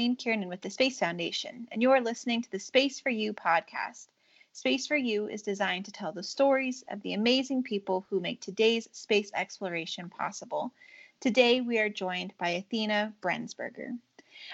Colleen Kiernan with the Space Foundation, and you're listening to the Space for You podcast. Space for You is designed to tell the stories of the amazing people who make today's space exploration possible. Today, we are joined by Athena Brensberger.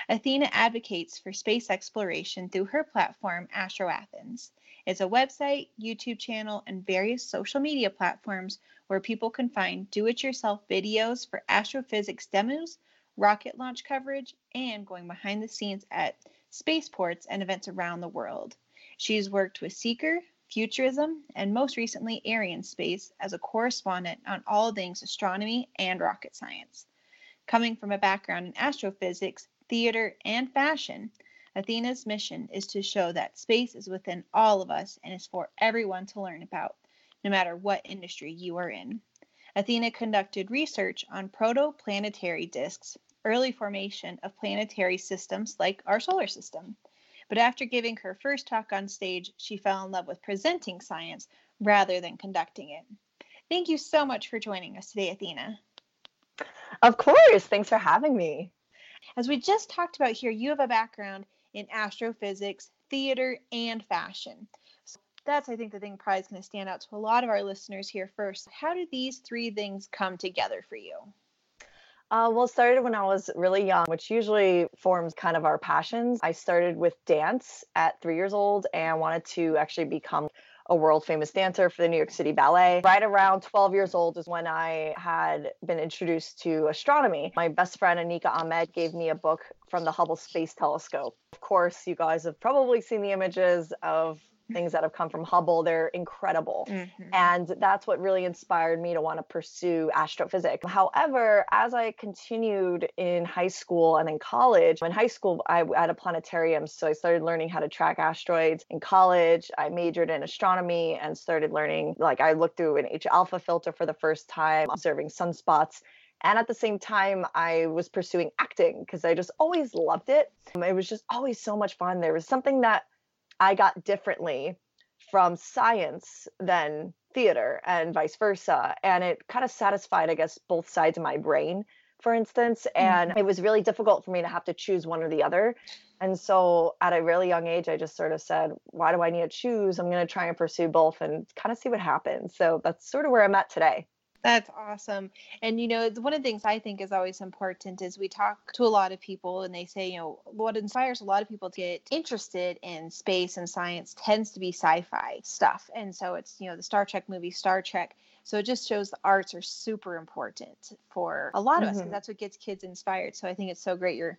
Athena advocates for space exploration through her platform, Astro Athens. It's a website, YouTube channel, and various social media platforms where people can find do it yourself videos for astrophysics demos rocket launch coverage, and going behind the scenes at spaceports and events around the world. She's worked with Seeker, Futurism, and most recently Arianespace as a correspondent on all things astronomy and rocket science. Coming from a background in astrophysics, theater, and fashion, Athena's mission is to show that space is within all of us and is for everyone to learn about, no matter what industry you are in. Athena conducted research on protoplanetary disks early formation of planetary systems like our solar system. But after giving her first talk on stage, she fell in love with presenting science rather than conducting it. Thank you so much for joining us today, Athena. Of course. Thanks for having me. As we just talked about here, you have a background in astrophysics, theater, and fashion. So that's, I think, the thing probably is going to stand out to a lot of our listeners here first. How do these three things come together for you? Uh, well, started when I was really young, which usually forms kind of our passions. I started with dance at three years old and wanted to actually become a world famous dancer for the New York City Ballet. Right around 12 years old is when I had been introduced to astronomy. My best friend Anika Ahmed gave me a book from the Hubble Space Telescope. Of course, you guys have probably seen the images of things that have come from Hubble. They're incredible. Mm-hmm. And that's what really inspired me to want to pursue astrophysics. However, as I continued in high school and in college, in high school, I had a planetarium. So I started learning how to track asteroids. In college, I majored in astronomy and started learning, like, I looked through an H alpha filter for the first time, observing sunspots. And at the same time, I was pursuing acting because I just always loved it. It was just always so much fun. There was something that I got differently from science than theater and vice versa. And it kind of satisfied, I guess, both sides of my brain, for instance. And mm-hmm. it was really difficult for me to have to choose one or the other. And so at a really young age, I just sort of said, why do I need to choose? I'm going to try and pursue both and kind of see what happens. So that's sort of where I'm at today. That's awesome. And you know, one of the things I think is always important is we talk to a lot of people and they say, you know, what inspires a lot of people to get interested in space and science tends to be sci-fi stuff. And so it's, you know, the Star Trek movie Star Trek. So it just shows the arts are super important for a lot of mm-hmm. us because that's what gets kids inspired. So I think it's so great you're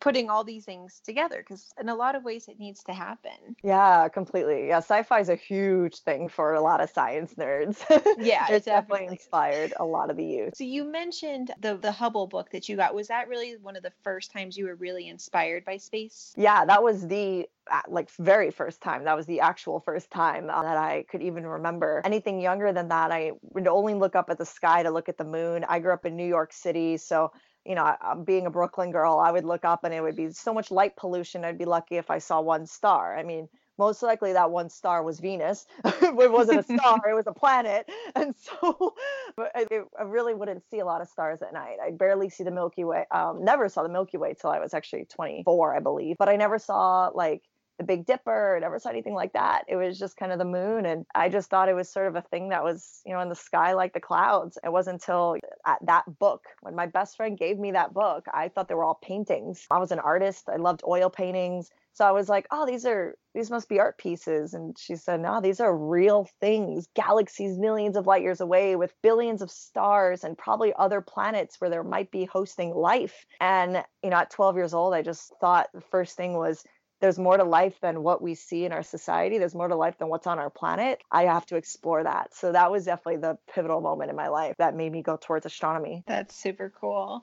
putting all these things together because in a lot of ways it needs to happen. Yeah, completely. Yeah, sci-fi is a huge thing for a lot of science nerds. Yeah, it's definitely, inspired a lot of the youth. So you mentioned the the Hubble book that you got. Was that really one of the first times you were really inspired by space? Yeah, that was the uh, like very first time that was the actual first time uh, that i could even remember anything younger than that i would only look up at the sky to look at the moon i grew up in new york city so you know, being a Brooklyn girl, I would look up and it would be so much light pollution. I'd be lucky if I saw one star. I mean, most likely that one star was Venus. it wasn't a star, it was a planet. And so I, I really wouldn't see a lot of stars at night. I barely see the Milky Way. Um, never saw the Milky Way till I was actually 24, I believe. But I never saw like the Big Dipper, never saw anything like that. It was just kind of the moon. And I just thought it was sort of a thing that was, you know, in the sky like the clouds. It wasn't until that book, when my best friend gave me that book, I thought they were all paintings. I was an artist. I loved oil paintings. So I was like, oh, these are, these must be art pieces. And she said, no, these are real things, galaxies millions of light years away with billions of stars and probably other planets where there might be hosting life. And, you know, at 12 years old, I just thought the first thing was, there's more to life than what we see in our society. There's more to life than what's on our planet. I have to explore that. So that was definitely the pivotal moment in my life that made me go towards astronomy. That's super cool.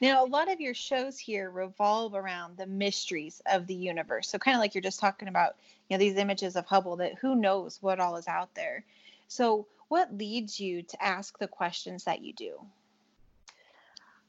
Now, a lot of your shows here revolve around the mysteries of the universe. So, kind of like you're just talking about, you know, these images of Hubble that who knows what all is out there. So, what leads you to ask the questions that you do?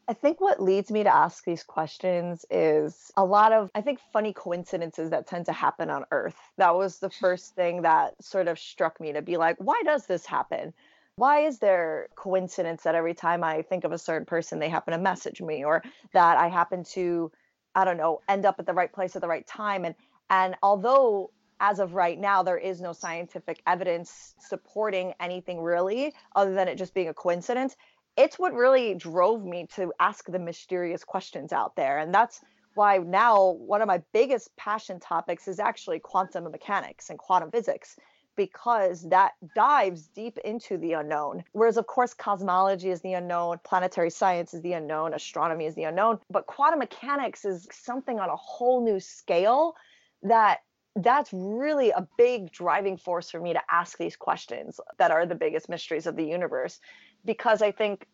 I think what leads me to ask these questions is a lot of, I think, funny coincidences that tend to happen on Earth. That was the first thing that sort of struck me to be like, why does this happen? Why is there coincidence that every time I think of a certain person, they happen to message me or that I happen to I don't know, end up at the right place at the right time. And and although as of right now, there is no scientific evidence supporting anything really, other than it just being a coincidence. It's what really drove me to ask the mysterious questions out there. And that's why now one of my biggest passion topics is actually quantum mechanics and quantum physics because that dives deep into the unknown. Whereas, of course, cosmology is the unknown, planetary science is the unknown, astronomy is the unknown, but quantum mechanics is something on a whole new scale that that's really a big driving force for me to ask these questions that are the biggest mysteries of the universe because i think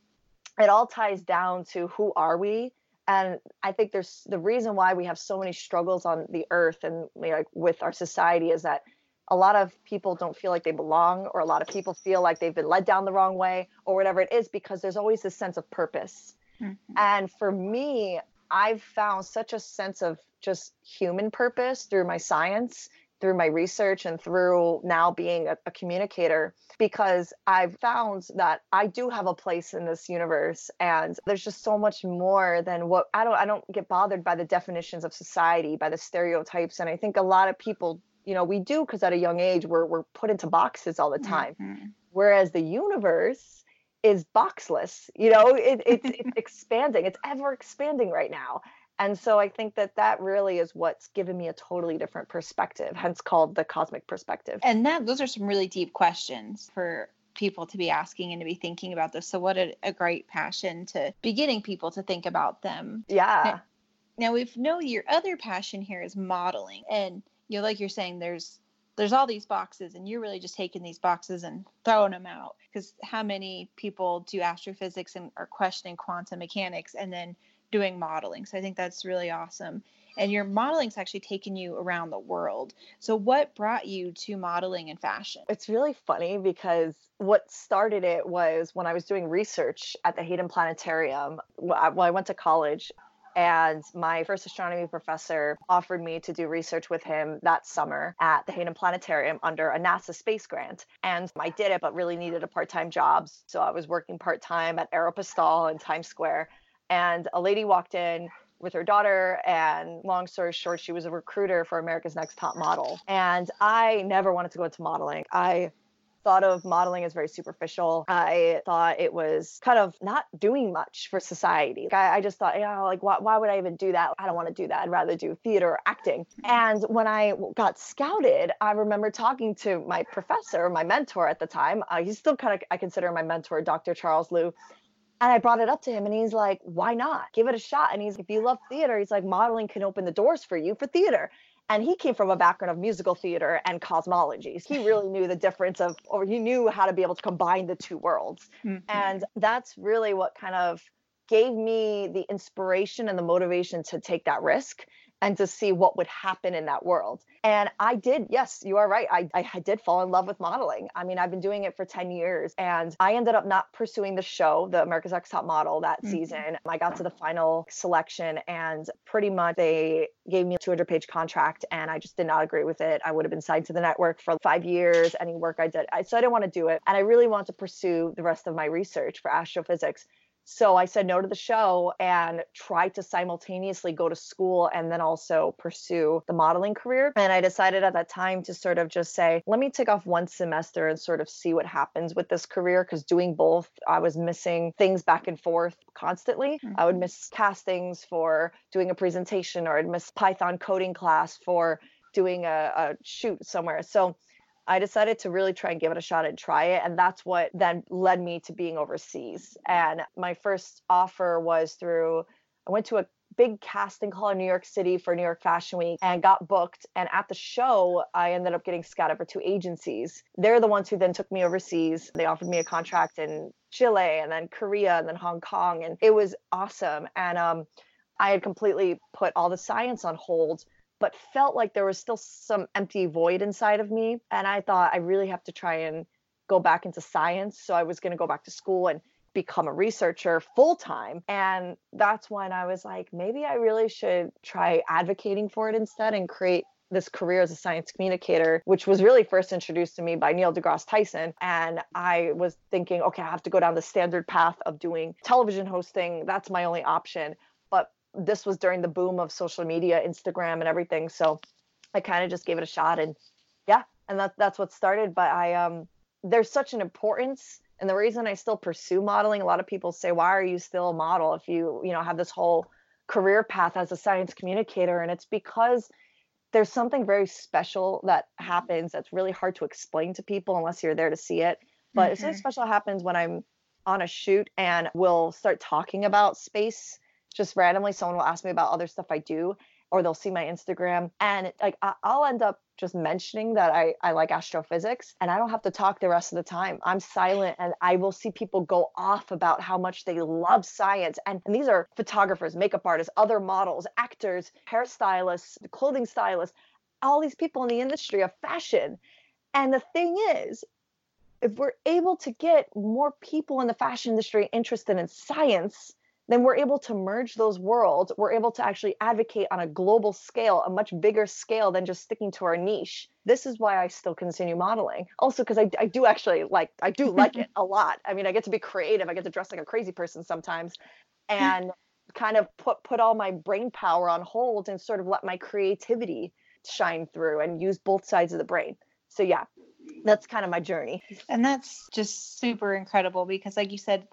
it all ties down to who are we and i think there's the reason why we have so many struggles on the earth and like with our society is that a lot of people don't feel like they belong or a lot of people feel like they've been led down the wrong way or whatever it is because there's always this sense of purpose mm-hmm. and for me i've found such a sense of just human purpose through my science through my research and through now being a, a, communicator because I've found that I do have a place in this universe and there's just so much more than what I don't I don't get bothered by the definitions of society by the stereotypes. And I think a lot of people you know we do because at a young age we're we're put into boxes all the time. Mm-hmm. whereas the universe is boxless you know it, it's it's expanding. It's ever expanding right now and so I think that that really is what's given me a totally different perspective, hence called the cosmic perspective. And that those are some really deep questions for people to be asking and to be thinking about this. So what a, a great passion to be getting people to think about them. Yeah. Now, now we know your other passion here is modeling. And you know, like you're saying, there's there's all these boxes and you're really just taking these boxes and throwing them out because how many people do astrophysics and are questioning quantum mechanics and then doing modeling. So I think that's really awesome. And your modeling's actually taken you around the world. So what brought you to modeling and fashion? It's really funny because what started it was when I was doing research at the Hayden Planetarium. Well, I went to college and my first astronomy professor offered me to do research with him that summer at the Hayden Planetarium under a NASA space grant. And I did it, but really needed a part time job. So I was working part time at Aeropostale in Times Square and a lady walked in with her daughter and long story short she was a recruiter for america's next top model and i never wanted to go into modeling i thought of modeling as very superficial. I thought it was kind of not doing much for society. I, I just thought, yeah, like why, why would I even do that? I don't want to do that. I'd rather do theater or acting. And when I got scouted, I remember talking to my professor, my mentor at the time. Uh, he's still kind of, I consider my mentor, Dr. Charles Liu. And I brought it up to him and he's like, why not? Give it a shot. And he's, if you love theater, he's like, modeling can open the doors for you for theater. And he came from a background of musical theater and cosmology. So he really knew the difference of, or he knew how to be able to combine the two worlds. Mm-hmm. And that's really what kind of gave me the inspiration and the motivation to take that risk and to see what would happen in that world. And I did, yes, you are right. I, I did fall in love with modeling. I mean, I've been doing it for 10 years and I ended up not pursuing the show, the America's Next Top Model that mm-hmm. season. I got to the final selection and pretty much they gave me a 200 page contract and I just did not agree with it. I would have been signed to the network for five years, any work I did. I, so I didn't want to do it. And I really wanted to pursue the rest of my research for astrophysics. So I said no to the show and tried to simultaneously go to school and then also pursue the modeling career. And I decided at that time to sort of just say, let me take off one semester and sort of see what happens with this career. Because doing both, I was missing things back and forth constantly. Mm-hmm. I would miss castings for doing a presentation or I'd miss Python coding class for doing a, a shoot somewhere. So I decided to really try and give it a shot and try it. And that's what then led me to being overseas. And my first offer was through, I went to a big casting call in New York City for New York Fashion Week and got booked. And at the show, I ended up getting scouted for two agencies. They're the ones who then took me overseas. They offered me a contract in Chile and then Korea and then Hong Kong. And it was awesome. And um, I had completely put all the science on hold but felt like there was still some empty void inside of me. And I thought I really have to try and go back into science. So I was going to go back to school and become a researcher full time. And that's when I was like, maybe I really should try advocating for it instead and create this career as a science communicator, which was really first introduced to me by Neil deGrasse Tyson. And I was thinking, okay, I have to go down the standard path of doing television hosting. That's my only option. This was during the boom of social media, Instagram and everything. So I kind of just gave it a shot and yeah, and that that's what started. But I um there's such an importance and the reason I still pursue modeling, a lot of people say, why are you still a model if you, you know, have this whole career path as a science communicator? And it's because there's something very special that happens that's really hard to explain to people unless you're there to see it. But mm-hmm. something special happens when I'm on a shoot and we'll start talking about space just randomly. Someone will ask me about other stuff I do or they'll see my Instagram and like I'll end up just mentioning that I, I like astrophysics and I don't have to talk the rest of the time. I'm silent and I will see people go off about how much they love science. And, and these are photographers, makeup artists, other models, actors, hairstylists, clothing stylists, all these people in the industry of fashion. And the thing is, if we're able to get more people in the fashion industry interested in science, then we're able to merge those worlds. We're able to actually advocate on a global scale, a much bigger scale than just sticking to our niche. This is why I still continue modeling. Also, because I, I do actually like, I do like it a lot. I mean, I get to be creative. I get to dress like a crazy person sometimes and kind of put, put all my brain power on hold and sort of let my creativity shine through and use both sides of the brain. So yeah, that's kind of my journey. And that's just super incredible because like you said,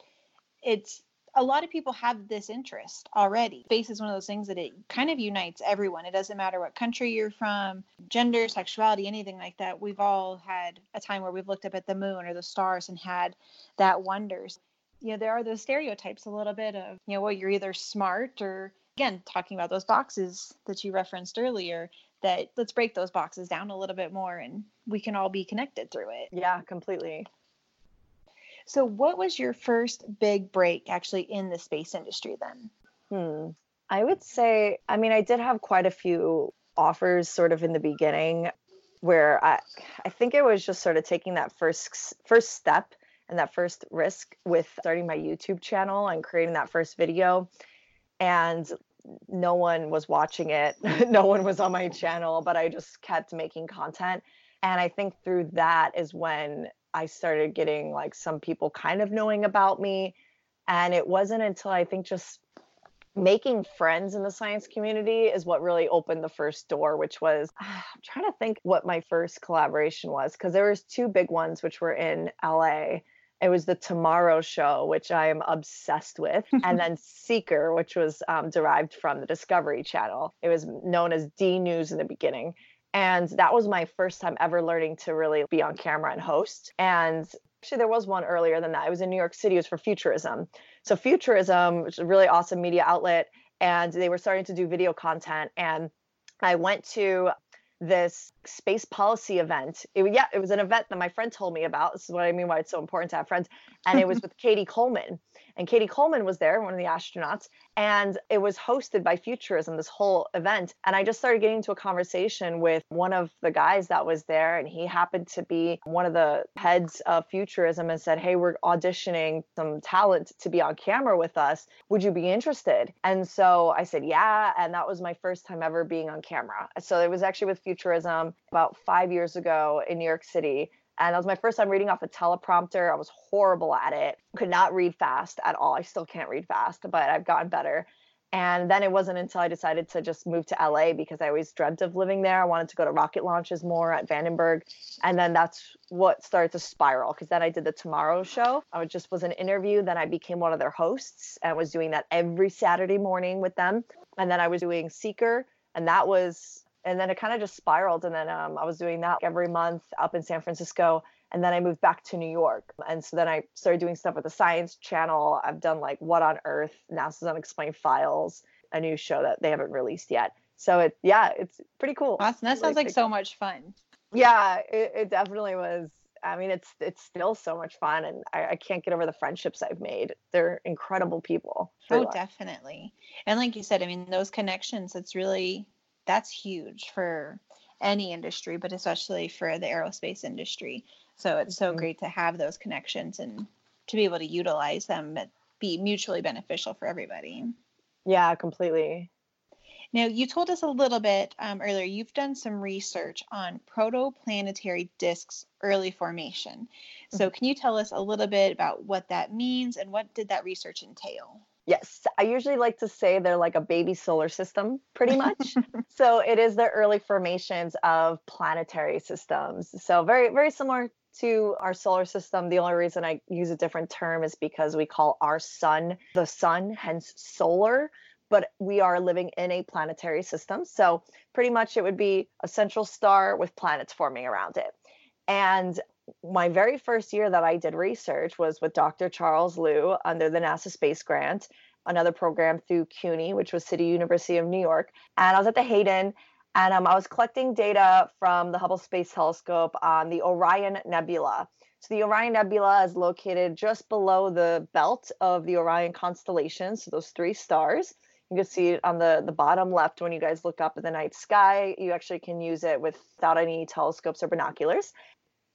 it's a lot of people have this interest already. Space is one of those things that it kind of unites everyone. It doesn't matter what country you're from, gender, sexuality, anything like that. We've all had a time where we've looked up at the moon or the stars and had that wonders. You know, there are those stereotypes a little bit of, you know, well, you're either smart or, again, talking about those boxes that you referenced earlier, that let's break those boxes down a little bit more and we can all be connected through it. Yeah, completely. So, what was your first big break actually in the space industry then? Hmm. I would say, I mean, I did have quite a few offers sort of in the beginning where I, I think it was just sort of taking that first first step and that first risk with starting my YouTube channel and creating that first video. And no one was watching it. no one was on my channel, but I just kept making content. And I think through that is when I started getting like some people kind of knowing about me. And it wasn't until I think just making friends in the science community is what really opened the first door which was i'm trying to think what my first collaboration was because there was two big ones which were in la it was the tomorrow show which i am obsessed with and then seeker which was um, derived from the discovery channel it was known as DNews in the beginning and that was my first time ever learning to really be on camera and host. And actually, there was one earlier than that. It was in New York City. It was for Futurism. So, Futurism, which is a really awesome media outlet, and they were starting to do video content. And I went to this space policy event. It, yeah, it was an event that my friend told me about. This is what I mean why it's so important to have friends. And it was with Cady Coleman. And Cady Coleman was there, one of the astronauts, and it was hosted by Futurism, this whole event. And I just started getting into a conversation with one of the guys that was there, and he happened to be one of the heads of Futurism and said, Hey, we're auditioning some talent to be on camera with us. Would you be interested? And so I said, Yeah. And that was my first time ever being on camera. So it was actually with Futurism about five years ago in New York City. And that was my first time reading off a teleprompter. I was horrible at it, could not read fast at all. I still can't read fast, but I've gotten better. And then it wasn't until I decided to just move to LA because I always dreamt of living there. I wanted to go to rocket launches more at Vandenberg. And then that's what started to spiral because then I did the Tomorrow Show. I just was an interview. Then I became one of their hosts and was doing that every Saturday morning with them. And then I was doing Seeker. And that was and then it kind of just spiraled and then um, i was doing that every month up in san francisco and then i moved back to new york. And so then i started doing stuff with the science channel. I've done like what on earth nasa's unexplained files a new show that they haven't released yet. So it yeah it's pretty cool. Awesome. That sounds like so much fun. Yeah it, it, definitely was. I mean it's it's still so much fun and I, I can't get over the friendships i've made. They're incredible people. Oh definitely. And like you said i mean those connections it's really that's huge for any industry, but especially for the aerospace industry. So it's so mm-hmm. great to have those connections and to be able to utilize them be mutually beneficial for everybody. Yeah, completely. Now, you told us a little bit um, earlier, you've done some research on protoplanetary disks early formation. So, mm-hmm. can you tell us a little bit about what that means and what did that research entail? Yes, I usually like to say they're like a baby solar system, pretty much. so it is the early formations of planetary systems. So very, very similar to our solar system. The only reason I use a different term is because we call our sun the sun, hence solar. But we are living in a planetary system. So pretty much it would be a central star with planets forming around it. And my very first year that I did research was with Dr. Charles Liu under the NASA Space Grant, another program through CUNY, which was City University of New York. And I was at the Hayden and um, I was collecting data from the Hubble Space Telescope on the Orion Nebula. So the Orion Nebula is located just below the belt of the Orion constellation, so those three stars. You can see it on the, the bottom left when you guys look up at the night sky. You actually can use it without any telescopes or binoculars.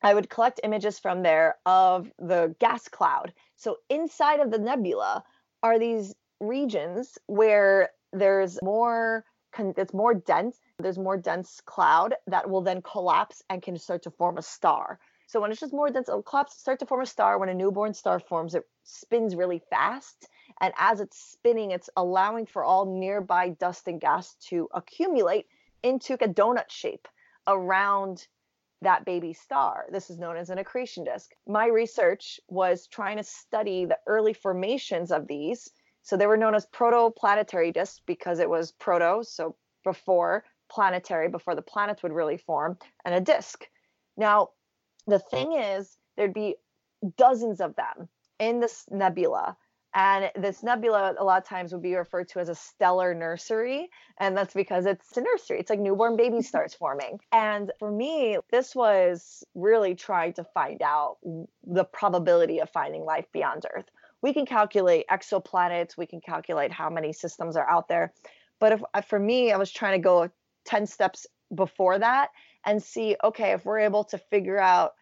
I would collect images from there of the gas cloud. So inside of the nebula are these regions where there's more it's more dense there's more dense cloud that will then collapse and can start to form a star. So when it's just more dense it'll collapse start to form a star. When a newborn star forms it spins really fast. And as it's spinning it's allowing for all nearby dust and gas to accumulate into a donut shape around that baby star. This is known as an accretion disk. My research was trying to study the early formations of these. So they were known as protoplanetary disks because it was proto, so before planetary, before the planets would really form, and a disk. Now, the thing is, there'd be dozens of them in this nebula and this nebula, a lot of times, would be referred to as a stellar nursery. And that's because it's a nursery. It's like newborn baby mm-hmm. starts forming. And for me, this was really trying to find out the probability of finding life beyond Earth. We can calculate exoplanets, we can calculate how many systems are out there. But if uh, for me, I was trying to go 10 steps before that and see okay, if we're able to figure out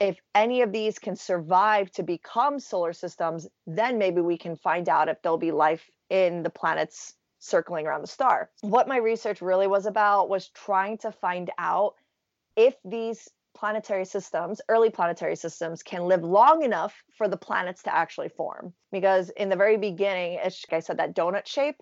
if any of these can survive to become solar systems, then maybe we can find out if there'll be life in the planets circling around the star. What my research really was about was trying to find out if these planetary systems, early planetary systems, can live long enough for the planets to actually form. Because in the very beginning, as I said, that donut shape,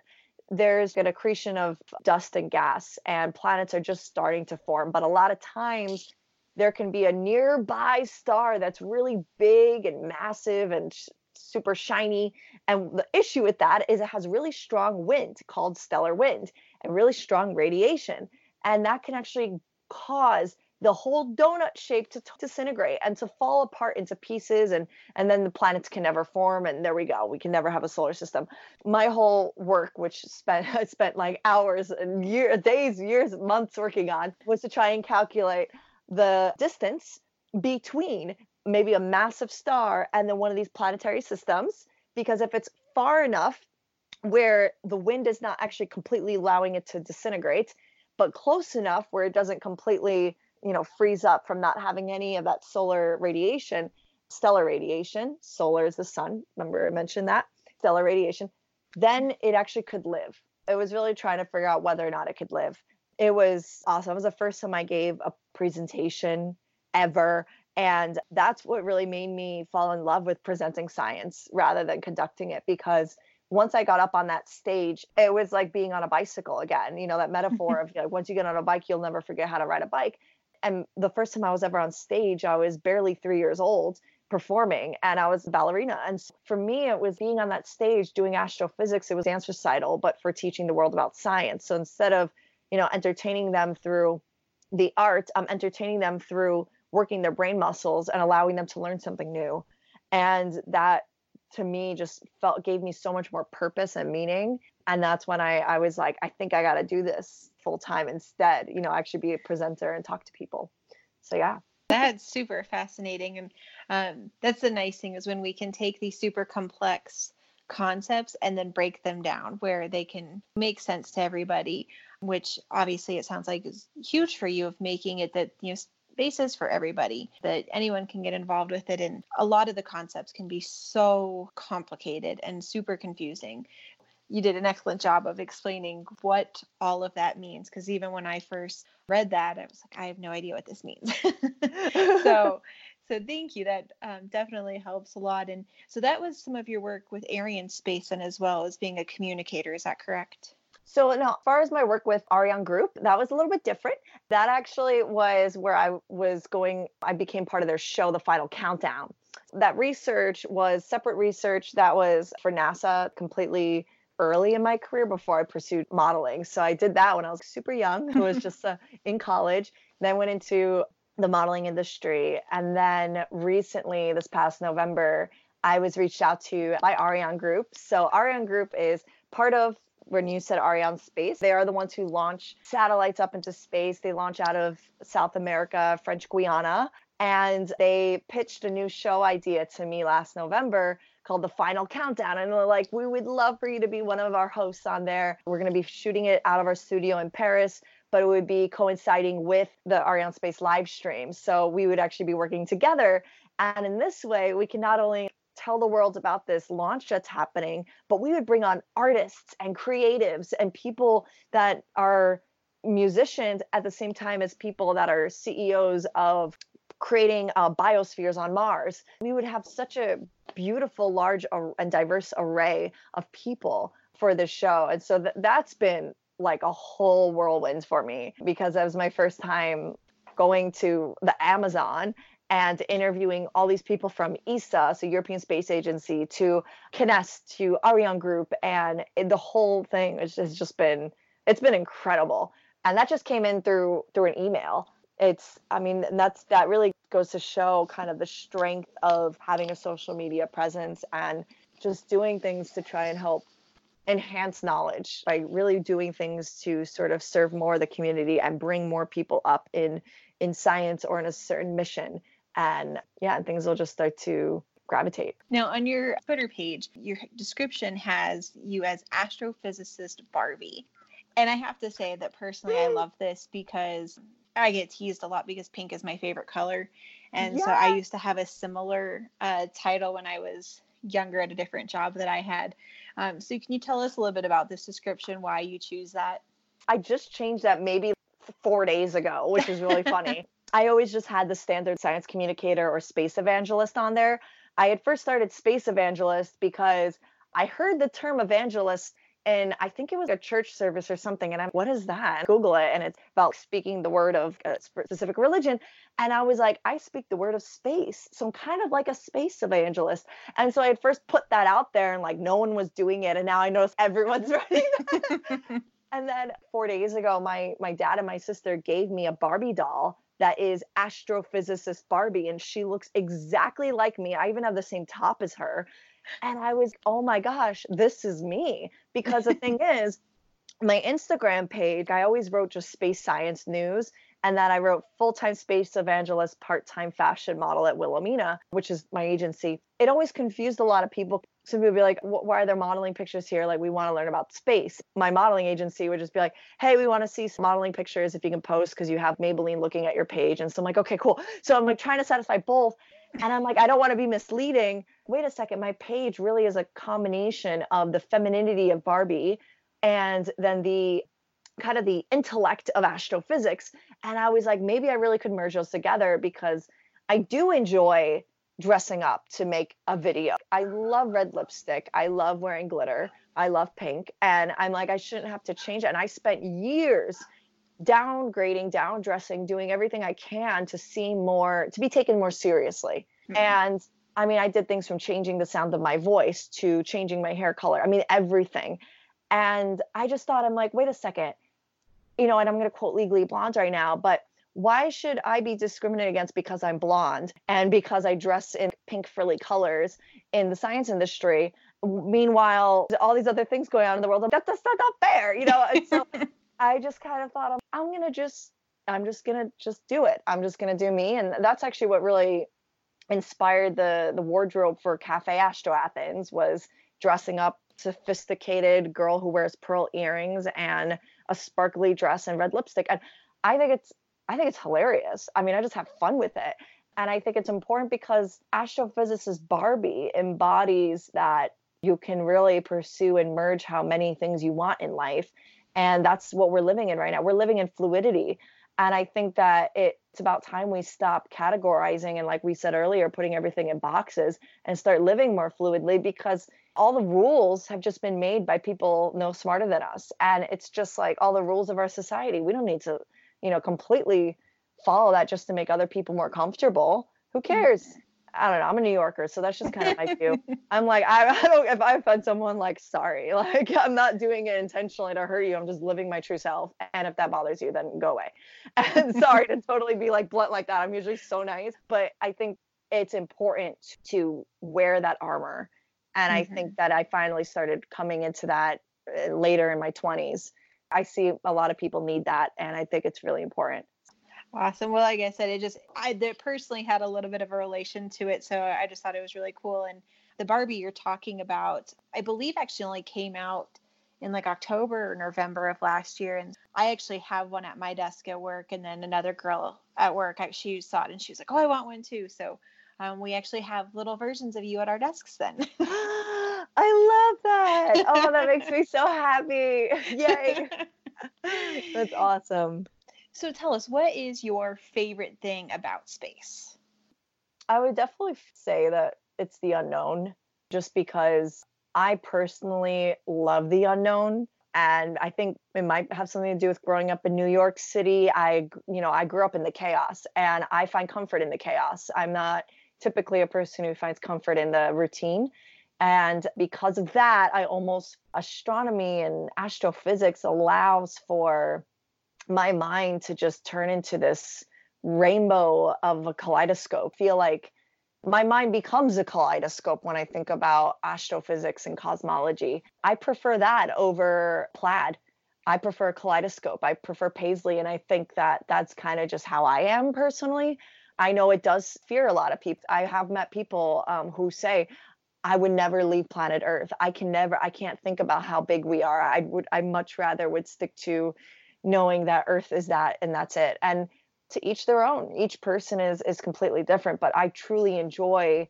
there's an accretion of dust and gas, and planets are just starting to form. But a lot of times, there can be a nearby star that's really big and massive and sh- super shiny. And the issue with that is it has really strong wind called stellar wind and really strong radiation. And that can actually cause the whole donut shape to disintegrate and to fall apart into pieces and and then the planets can never form and there we go we can never have a solar system my whole work which spent i spent like hours and year days years months working on was to try and calculate the distance between maybe a massive star and then one of these planetary systems because if it's far enough where the wind is not actually completely allowing it to disintegrate but close enough where it doesn't completely you know freeze up from not having any of that solar radiation stellar radiation solar is the sun remember i mentioned that stellar radiation then it actually could live. It was really trying to figure out whether or not it could live it was awesome. It was the first time I gave a presentation ever. And that's what really made me fall in love with presenting science rather than conducting it because once I got up on that stage, it was like being on a bicycle again. You know, that metaphor of like, once you get on a bike, you'll never forget how to ride a bike. And the first time I was ever on stage, I was barely three years old performing and I was a ballerina. And for me, it was being on that stage doing astrophysics. It was dance recital, but for teaching the world about science. So instead of you know entertaining them through the art i'm entertaining them through working their brain muscles and allowing them to learn something new. And that to me just felt gave me so much more purpose and meaning. And that's when i i was like i think i got to do this full time instead you know actually be a presenter and talk to people. So yeah. That's super fascinating. And um, that's the nice thing is when we can take these super complex concepts and then break them down where they can make sense to everybody which obviously it sounds like is huge for you of making it that you know basis for everybody that anyone can get involved with it and a lot of the concepts can be so complicated and super confusing you did an excellent job of explaining what all of that means because even when i first read that i was like i have no idea what this means so So thank you. That um, definitely helps a lot. And so that was some of your work with Arianespace and as well as being a communicator. Is that correct? So now, as far as my work with Ariane Group, that was a little bit different. That actually was where I was going. I became part of their show, The Final Countdown. That research was separate research that was for NASA, completely early in my career before I pursued modeling. So I did that when I was super young. I was just uh, in college. Then went into the modeling industry. And then recently, this past November, I was reached out to by Ariane Group. So Ariane Group is part of when you said Arianespace, they are the ones who launch satellites up into space. They launch out of South America, French Guiana, and they pitched a new show idea to me last November called The Final Countdown. And they're like, we would love for you to be one of our hosts on there. We're going to be shooting it out of our studio in Paris, but it would be coinciding with the Ariane Space live stream. So we would actually be working together. And in this way, we can not only tell the world about this launch that's happening, but we would bring on artists and creatives and people that are musicians at the same time as people that are CEOs of creating uh, biospheres on Mars. We would have such a beautiful, large, and diverse array of people for this show. And so th- that's been like a whole whirlwind for me because that was my first time going to the Amazon and interviewing all these people from ESA, so European Space Agency, to Kinéis, to Ariane Group, and the whole thing has just, been it's been incredible. And that just came in through through an email. It's I mean that's that really goes to show kind of the strength of having a social media presence and just doing things to try and help enhance knowledge by really doing things to sort of serve more the community and bring more people up in in science or in a certain mission and yeah, things will just start to gravitate. Now, on your Twitter page, your description has you as astrophysicist Barbie. And I have to say that personally, I love this because I get teased a lot because pink is my favorite color. And yeah. so I used to have a similar uh, title when I was younger at a different job that I had. Um, so, can you tell us a little bit about this description, why you choose that? I just changed that maybe four days ago, which is really funny. I always just had the standard science communicator or space evangelist on there. I had first started space evangelist because I heard the term evangelist and I think it was a church service or something. And I'm, what is that? Google it. And it's about speaking the word of uh, a specific religion. And I was like, I speak the word of space. So I'm kind of like a space evangelist. And so I had first put that out there and like no one was doing it. And now I notice everyone's writing and then four days ago, my my dad and my sister gave me a Barbie doll that is astrophysicist Barbie, and she looks exactly like me. I even have the same top as her. And I was, oh my gosh, this is me. Because the thing is, my Instagram page, I always wrote just space science news. And then I wrote full time space evangelist, part time fashion model at Wilhelmina, which is my agency. It always confused a lot of people some people would be like, why are there modeling pictures here? Like, we want to learn about space. My modeling agency would just be like, hey, we want to see some modeling pictures if you can post because you have Maybelline looking at your page. And so I'm like, okay, cool. So I'm like trying to satisfy both. And I'm like, I don't want to be misleading. Wait a second. My page really is a combination of the femininity of Barbie and then the kind of the intellect of astrophysics. And I was like, maybe I really could merge those together because I do enjoy dressing up to make a video. I love red lipstick. I love wearing glitter. I love pink. And I'm like, I shouldn't have to change it. And I spent years downgrading, down dressing, doing everything I can to seem more, to be taken more seriously. Mm-hmm. And I mean, I did things from changing the sound of my voice to changing my hair color. I mean, everything. And I just thought, I'm like, wait a second, you know, and I'm going to quote Legally Blonde right now, but why should I be discriminated against because I'm blonde and because I dress in pink frilly colors in the science industry? Meanwhile, all these other things going on in the world, that, that's not, not fair, you know? And so I just kind of thought, um, I'm going to just, I'm just going to just do it. I'm just going to do me. And that's actually what really inspired the, the wardrobe for Cafe Astro Athens was dressing up sophisticated girl who wears pearl earrings and a sparkly dress and red lipstick. And I think it's I think it's hilarious. I mean, I just have fun with it. And I think it's important because astrophysicist Barbie embodies that you can really pursue and merge how many things you want in life. And that's what we're living in right now. We're living in fluidity. And I think that it's about time we stop categorizing and, like we said earlier, putting everything in boxes and start living more fluidly because all the rules have just been made by people no smarter than us. And it's just like all the rules of our society. We don't need to, you know, completely follow that just to make other people more comfortable. Who mm. cares? I don't know. I'm a New Yorker, so that's just kind of my view. I'm like, I, I, don't. If I offend someone, like, sorry, like I'm not doing it intentionally to hurt you. I'm just living my true self. And if that bothers you, then go away. And sorry to totally be like blunt like that. I'm usually so nice, but I think it's important to wear that armor. And mm-hmm. I think that I finally started coming into that uh, later in my 20s. I see a lot of people need that, and I think it's really important. Awesome. Well, like I said, it just I personally had a little bit of a relation to it, so I just thought it was really cool. And the Barbie you're talking about, I believe actually only came out in like October or November of last year, and I actually have one at my desk at work. And then another girl at work, she saw it and she was like, "Oh, I want one too." So um, we actually have little versions of you at our desks then. I love that. Oh, that makes me so happy. Yay. That's awesome. So tell us, what is your favorite thing about space? I would definitely say that it's the unknown, just because I personally love the unknown. And I think it might have something to do with growing up in New York City. I, you know, I grew up in the chaos and I find comfort in the chaos. I'm not typically a person who finds comfort in the routine. And because of that, I almost astronomy and astrophysics allows for my mind to just turn into this rainbow of a kaleidoscope. Feel like my mind becomes a kaleidoscope when I think about astrophysics and cosmology. I prefer that over plaid. I prefer kaleidoscope. I prefer paisley. And I think that that's kind of just how I am personally. I know it does fear a lot of people. I have met people um, who say, I would never leave planet Earth. I can never, I can't think about how big we are. I would, I much rather would stick to knowing that earth is that and that's it and to each their own each person is is completely different but i truly enjoy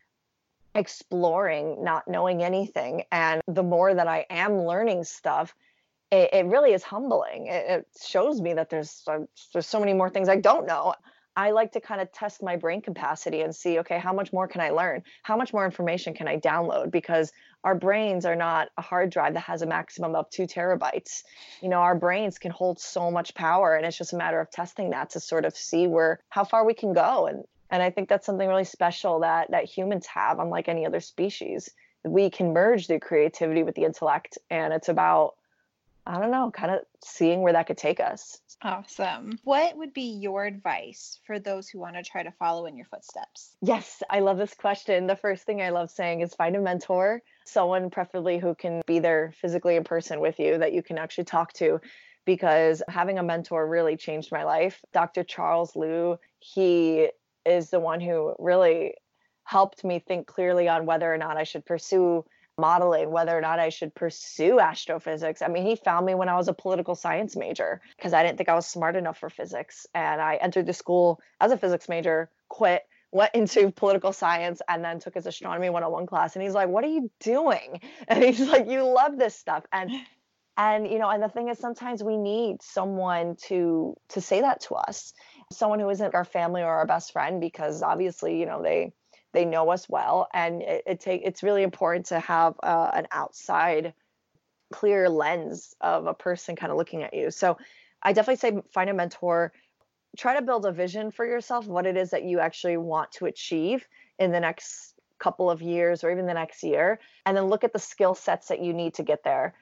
exploring not knowing anything and the more that i am learning stuff it, it really is humbling it, it, shows me that there's uh, there's so many more things i don't know I like to kind of test my brain capacity and see, okay, how much more can I learn? How much more information can I download? Because our brains are not a hard drive that has a maximum of two terabytes. You know, our brains can hold so much power, and it's just a matter of testing that to sort of see where how far we can go. And and I think that's something really special that that humans have, unlike any other species. We can merge the creativity with the intellect, and it's about I don't know, kind of seeing where that could take us. Awesome. What would be your advice for those who want to try to follow in your footsteps? Yes, I love this question. The first thing I love saying is find a mentor, someone preferably who can be there physically in person with you that you can actually talk to because having a mentor really changed my life. Dr. Charles Liu, he is the one who really helped me think clearly on whether or not I should pursue modeling whether or not I should pursue astrophysics. I mean, he found me when I was a political science major because I didn't think I was smart enough for physics. And I entered the school as a physics major, quit, went into political science, and then took his astronomy 101 class. And he's like, What are you doing? And he's like, You love this stuff. And and you know and the thing is sometimes we need someone to to say that to us someone who isn't our family or our best friend because obviously you know they they know us well and it, it take it's really important to have uh, an outside clear lens of a person kind of looking at you. So i definitely say find a mentor try to build a vision for yourself what it is that you actually want to achieve in the next couple of years or even the next year and then look at the skill sets that you need to get there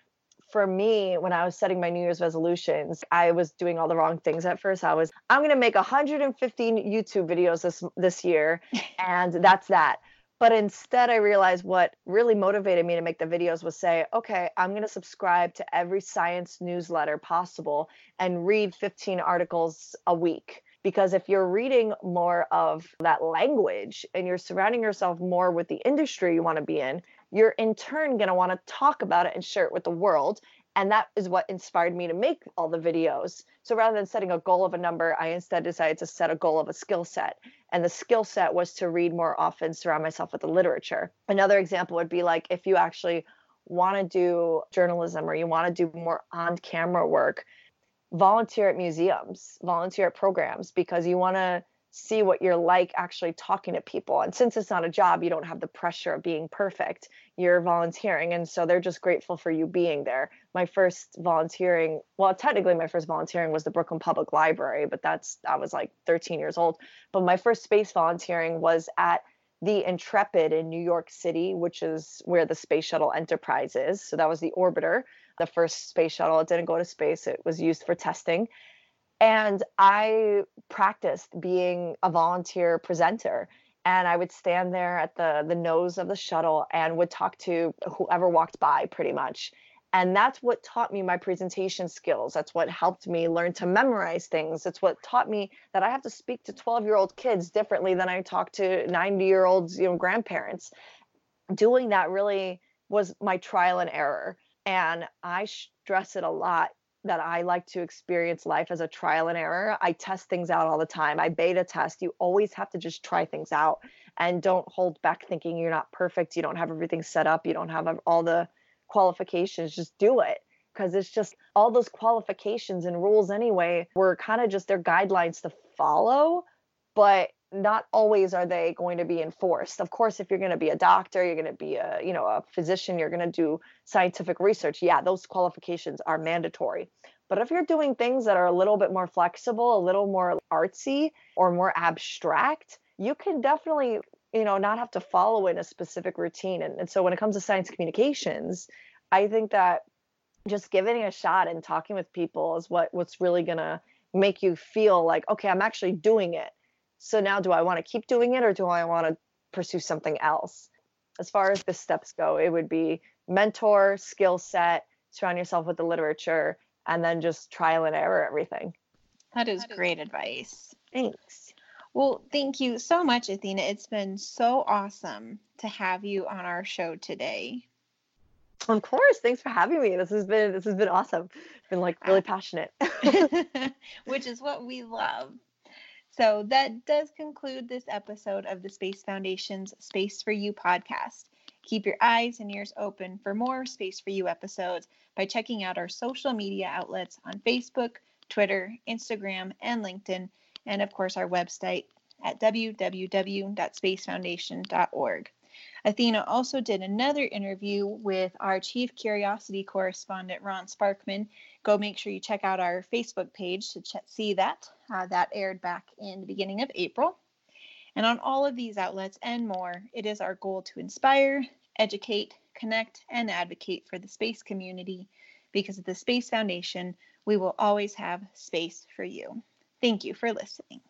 for me, when I was setting my New Year's resolutions, I was doing all the wrong things at first. I was, I'm going to make 115 YouTube videos this this year, and that's that. But instead, I realized what really motivated me to make the videos was say, okay, I'm going to subscribe to every science newsletter possible and read 15 articles a week. Because if you're reading more of that language and you're surrounding yourself more with the industry you want to be in, you're in turn going to want to talk about it and share it with the world. And that is what inspired me to make all the videos. So rather than setting a goal of a number, I instead decided to set a goal of a skill set. And the skill set was to read more often, surround myself with the literature. Another example would be like if you actually want to do journalism or you want to do more on camera work, volunteer at museums, volunteer at programs because you want to see what you're like actually talking to people. And since it's not a job, you don't have the pressure of being perfect. You're volunteering. And so they're just grateful for you being there. My first volunteering, well, technically my first volunteering was the Brooklyn Public Library, but that's, I was like 13 years old. But my first space volunteering was at the Intrepid in New York City, which is where the Space Shuttle Enterprise is. So that was the orbiter, the first space shuttle. It didn't go to space, it was used for testing. And I practiced being a volunteer presenter. And I would stand there at the, the nose of the shuttle and would talk to whoever walked by pretty much. And that's what taught me my presentation skills. That's what helped me learn to memorize things. It's what taught me that I have to speak to 12 year old kids differently than I talk to 90 year olds, you know, grandparents. Doing that really was my trial and error. And I stress it a lot that I like to experience life as a trial and error. I test things out all the time. I beta test. You always have to just try things out and don't hold back thinking you're not perfect. You don't have everything set up. You don't have all the qualifications. Just do it because it's just all those qualifications and rules anyway were kind of just their guidelines to follow, but not always are they going to be enforced. Of course, if you're going to be a doctor, you're going to be a, you know, a physician, you're going to do scientific research. Yeah, those qualifications are mandatory. But if you're doing things that are a little bit more flexible, a little more artsy or more abstract, you can definitely, you know, not have to follow in a specific routine. And, and so when it comes to science communications, I think that just giving a shot and talking with people is what what's really going to make you feel like, okay, I'm actually doing it so now, do I want to keep doing it or do I want to pursue something else? As far as the steps go, it would be mentor, skill set, surround yourself with the literature, and then just trial and error everything. That is great advice. Thanks. Well, thank you so much, Athena. It's been so awesome to have you on our show today. Of course. Thanks for having me. This has been this has been awesome. It's been like really uh, passionate. Which is what we love. So that does conclude this episode of the Space Foundation's Space for You podcast. Keep your eyes and ears open for more Space for You episodes by checking out our social media outlets on Facebook, Twitter, Instagram, and LinkedIn, and of course our website at www.spacefoundation.org. Athena also did another interview with our Chief Curiosity correspondent, Ron Sparkman, go make sure you check out our Facebook page to ch- see that. Uh, that aired back in the beginning of April. And on all of these outlets and more, it is our goal to inspire, educate, connect, and advocate for the space community because at the Space Foundation, we will always have space for you. Thank you for listening.